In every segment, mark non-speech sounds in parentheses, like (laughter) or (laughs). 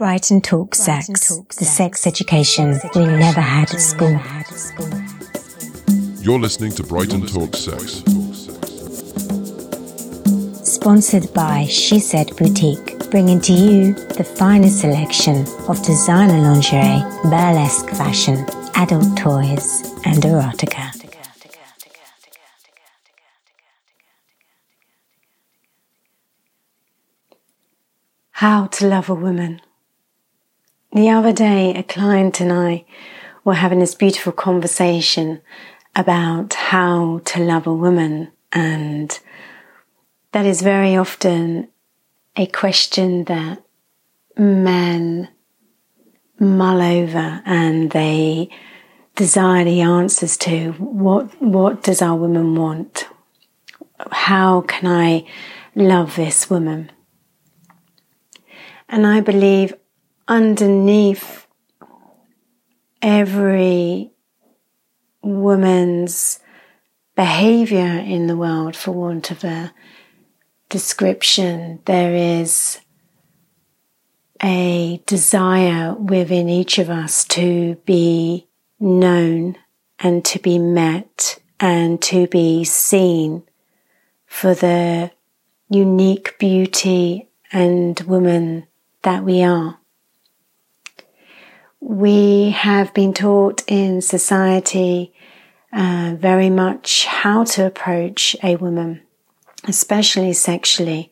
Brighton Talk Sex, the sex education we never had at school. You're listening to Brighton Talk Sex. Sponsored by She Said Boutique, bringing to you the finest selection of designer lingerie, burlesque fashion, adult toys, and erotica. How to love a woman. The other day, a client and I were having this beautiful conversation about how to love a woman, and that is very often a question that men mull over and they desire the answers to. What what does our woman want? How can i love this woman? And I believe underneath every woman's behavior in the world, for want of a description, there is a desire within each of us to be known and to be met and to be seen for the unique beauty and woman that we are. We have been taught in society uh, very much how to approach a woman, especially sexually,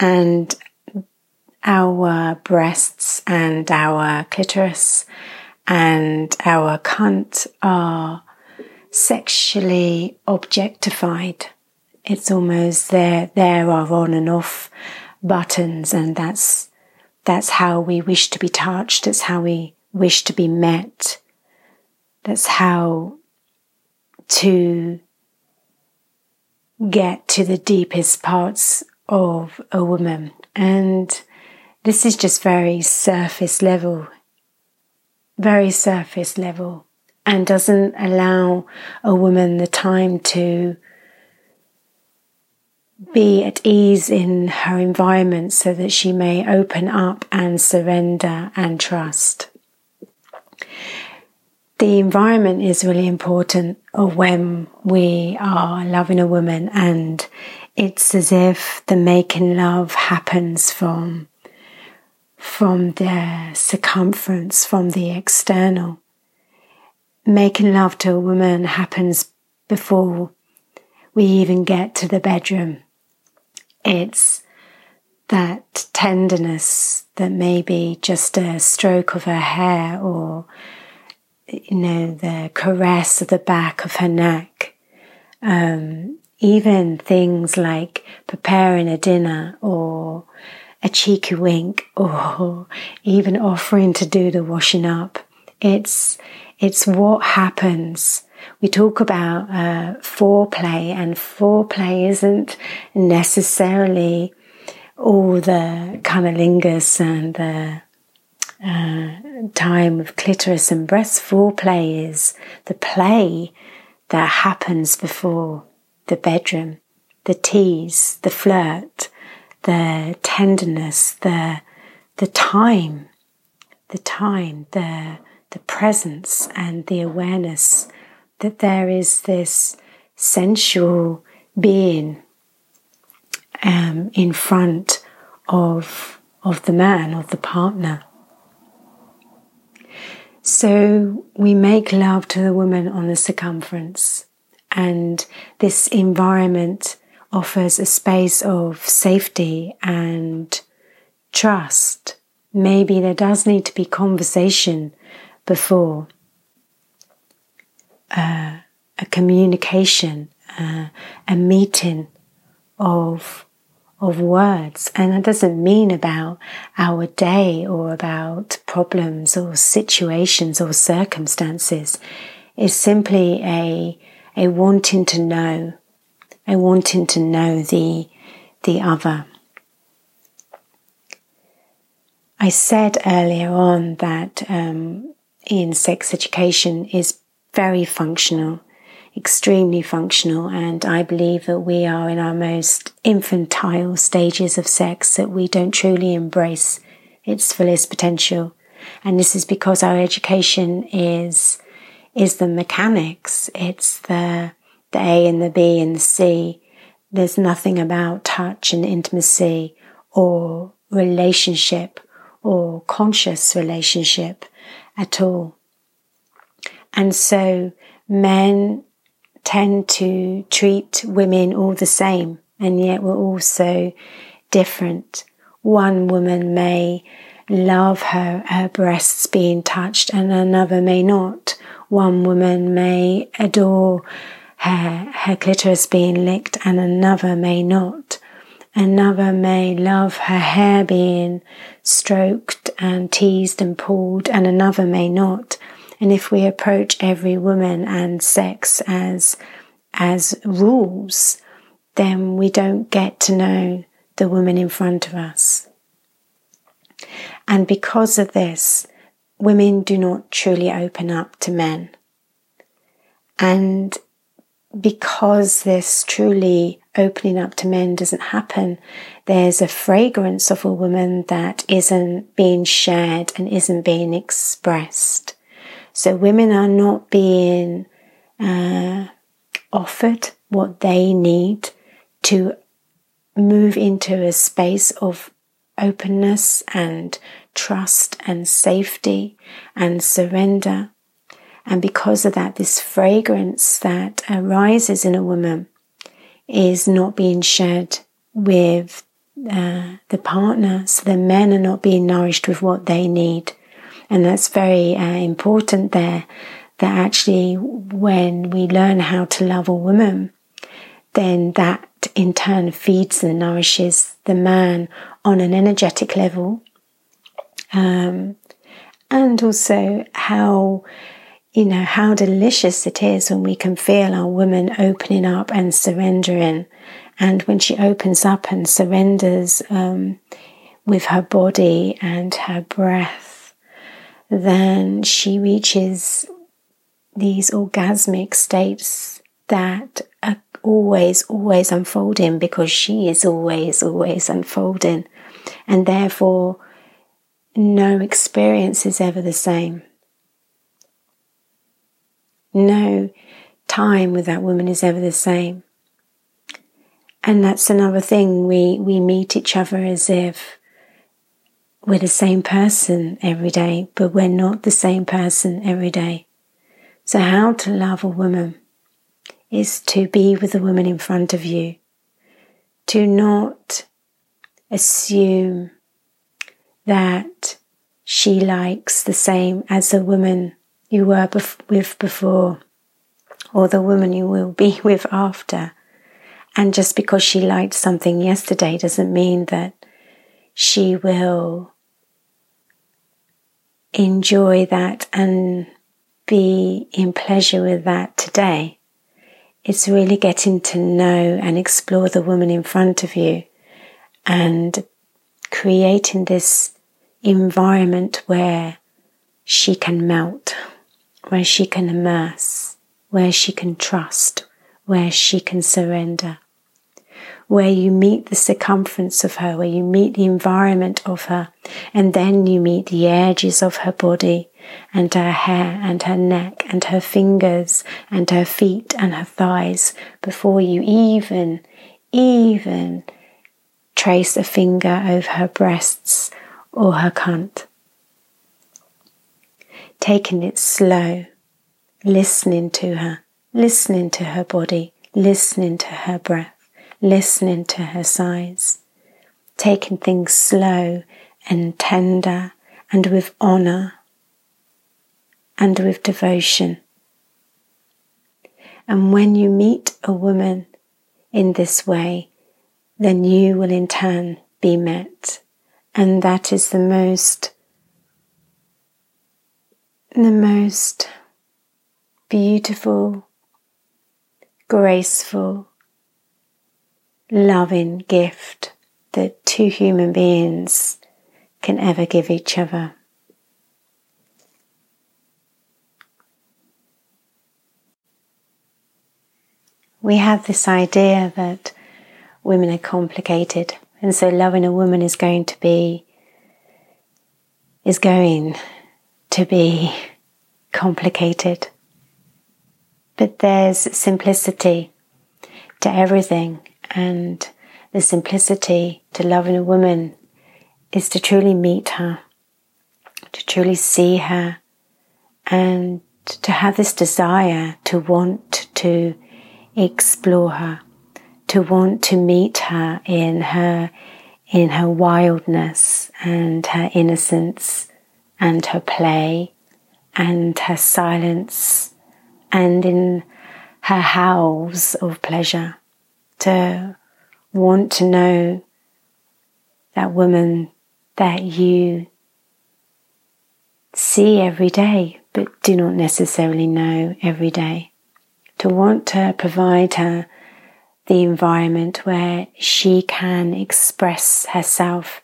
and our breasts and our clitoris and our cunt are sexually objectified. It's almost there, there are on and off buttons, and that's that's how we wish to be touched. That's how we wish to be met. That's how to get to the deepest parts of a woman. And this is just very surface level, very surface level, and doesn't allow a woman the time to be at ease in her environment so that she may open up and surrender and trust. The environment is really important when we are loving a woman, and it's as if the making love happens from from the circumference, from the external. Making love to a woman happens before we even get to the bedroom. It's that tenderness that maybe just a stroke of her hair or, you know, the caress of the back of her neck. Um, even things like preparing a dinner or a cheeky wink (laughs) or even offering to do the washing up. It's, it's what happens we talk about uh, foreplay, and foreplay isn't necessarily all the cunnilingus and the uh, time of clitoris and breast. Foreplay is the play that happens before the bedroom, the tease, the flirt, the tenderness, the the time, the time, the the presence and the awareness that there is this sensual being um, in front of of the man, of the partner. So we make love to the woman on the circumference, and this environment offers a space of safety and trust. Maybe there does need to be conversation before uh, a communication, uh, a meeting of of words, and that doesn't mean about our day or about problems or situations or circumstances. It's simply a a wanting to know, a wanting to know the the other. I said earlier on that um, in sex education is very functional, extremely functional. And I believe that we are in our most infantile stages of sex, that we don't truly embrace its fullest potential. And this is because our education is is the mechanics. It's the the A and the B and the C. There's nothing about touch and intimacy or relationship or conscious relationship at all. And so men tend to treat women all the same, and yet we're also different. One woman may love her, her breasts being touched, and another may not. One woman may adore her, her clitoris being licked, and another may not. Another may love her hair being stroked and teased and pulled, and another may not. And if we approach every woman and sex as, as rules, then we don't get to know the woman in front of us. And because of this, women do not truly open up to men. And because this truly opening up to men doesn't happen, there's a fragrance of a woman that isn't being shared and isn't being expressed. So women are not being uh, offered what they need to move into a space of openness and trust and safety and surrender. And because of that, this fragrance that arises in a woman is not being shared with uh, the partner. So the men are not being nourished with what they need. And that's very uh, important there that actually when we learn how to love a woman, then that in turn feeds and nourishes the man on an energetic level. Um, and also how, you know, how delicious it is when we can feel our woman opening up and surrendering. And when she opens up and surrenders um, with her body and her breath, then she reaches these orgasmic states that are always, always unfolding because she is always, always unfolding. And therefore, no experience is ever the same. No time with that woman is ever the same. And that's another thing. We, we meet each other as if we're the same person every day, but we're not the same person every day. So how to love a woman is to be with the woman in front of you, to not assume that she likes the same as the woman you were bef- with before or the woman you will be (laughs) with after. And just because she liked something yesterday doesn't mean that she will enjoy that and be in pleasure with that today. It's really getting to know and explore the woman in front of you and creating this environment where she can melt, where she can immerse, where she can trust, where she can surrender, where you meet the circumference of her, where you meet the environment of her, and then you meet the edges of her body and her hair and her neck and her fingers and her feet and her thighs before you even, even trace a finger over her breasts or her cunt. Taking it slow, listening to her, listening to her body, listening to her breath, listening to her sighs. Taking things slow and tender and with honour and with devotion. And when you meet a woman in this way, then you will in turn be met. And that is the most, the most beautiful, graceful, loving gift that two human beings can ever give each other. we have this idea that women are complicated, and so loving a woman is going to be is going to be complicated. But there's simplicity to everything, and the simplicity to loving a woman is to truly meet her, to truly see her, and to have this desire to want to explore her, to want to meet her in her in her wildness and her innocence and her play and her silence and in her howls of pleasure to want to know that woman that you see every day but do not necessarily know every day. To want to provide her the environment where she can express herself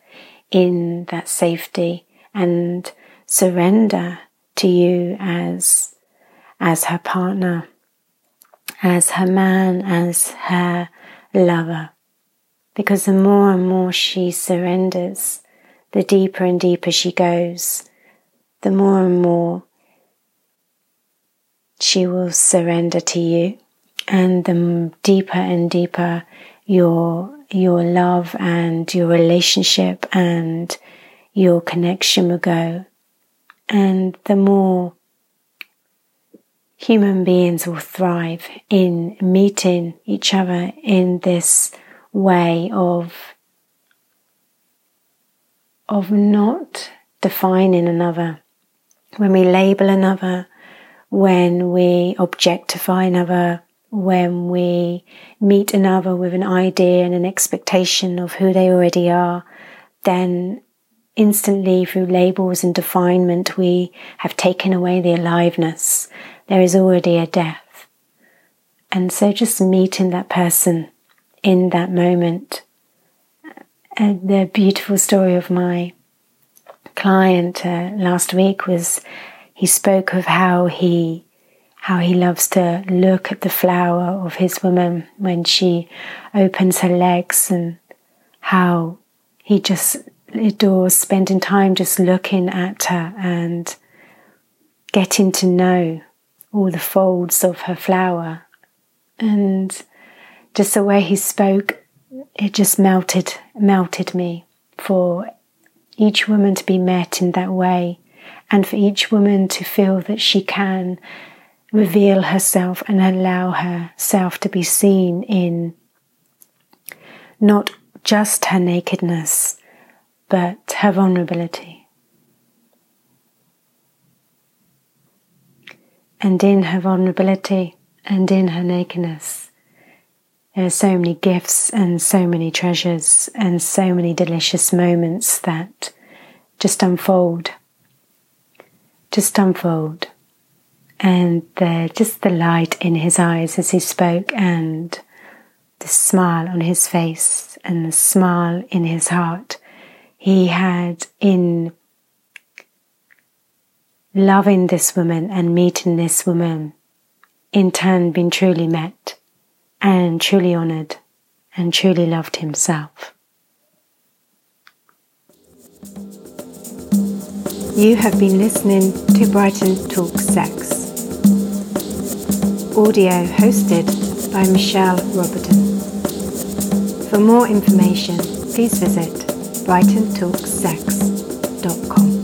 in that safety and surrender to you as as her partner as her man as her lover. Because the more and more she surrenders the deeper and deeper she goes the more and more she will surrender to you. And the deeper and deeper your your love and your relationship and your connection will go. And the more human beings will thrive in meeting each other in this way of of not defining another when we label another when we objectify another when we meet another with an idea and an expectation of who they already are, then instantly through labels and definement, we have taken away the aliveness. There is already a death. And so just meeting that person in that moment. And the beautiful story of my client uh, last week was he spoke of how he how he loves to look at the flower of his woman when she opens her legs and how he just adores spending time just looking at her and getting to know all the folds of her flower and just the way he spoke it just melted melted me for each woman to be met in that way and for each woman to feel that she can reveal herself and allow herself to be seen in not just her nakedness, but her vulnerability. And in her vulnerability and in her nakedness, there are so many gifts and so many treasures and so many delicious moments that just unfold. Just unfold and just the light in his eyes as he spoke, and the smile on his face, and the smile in his heart. He had in loving this woman and meeting this woman, in turn been truly met and truly honoured and truly loved himself. You have been listening to Brighton Talk Sex audio hosted by Michelle Roberton. For more information, please visit brightontalksex.com.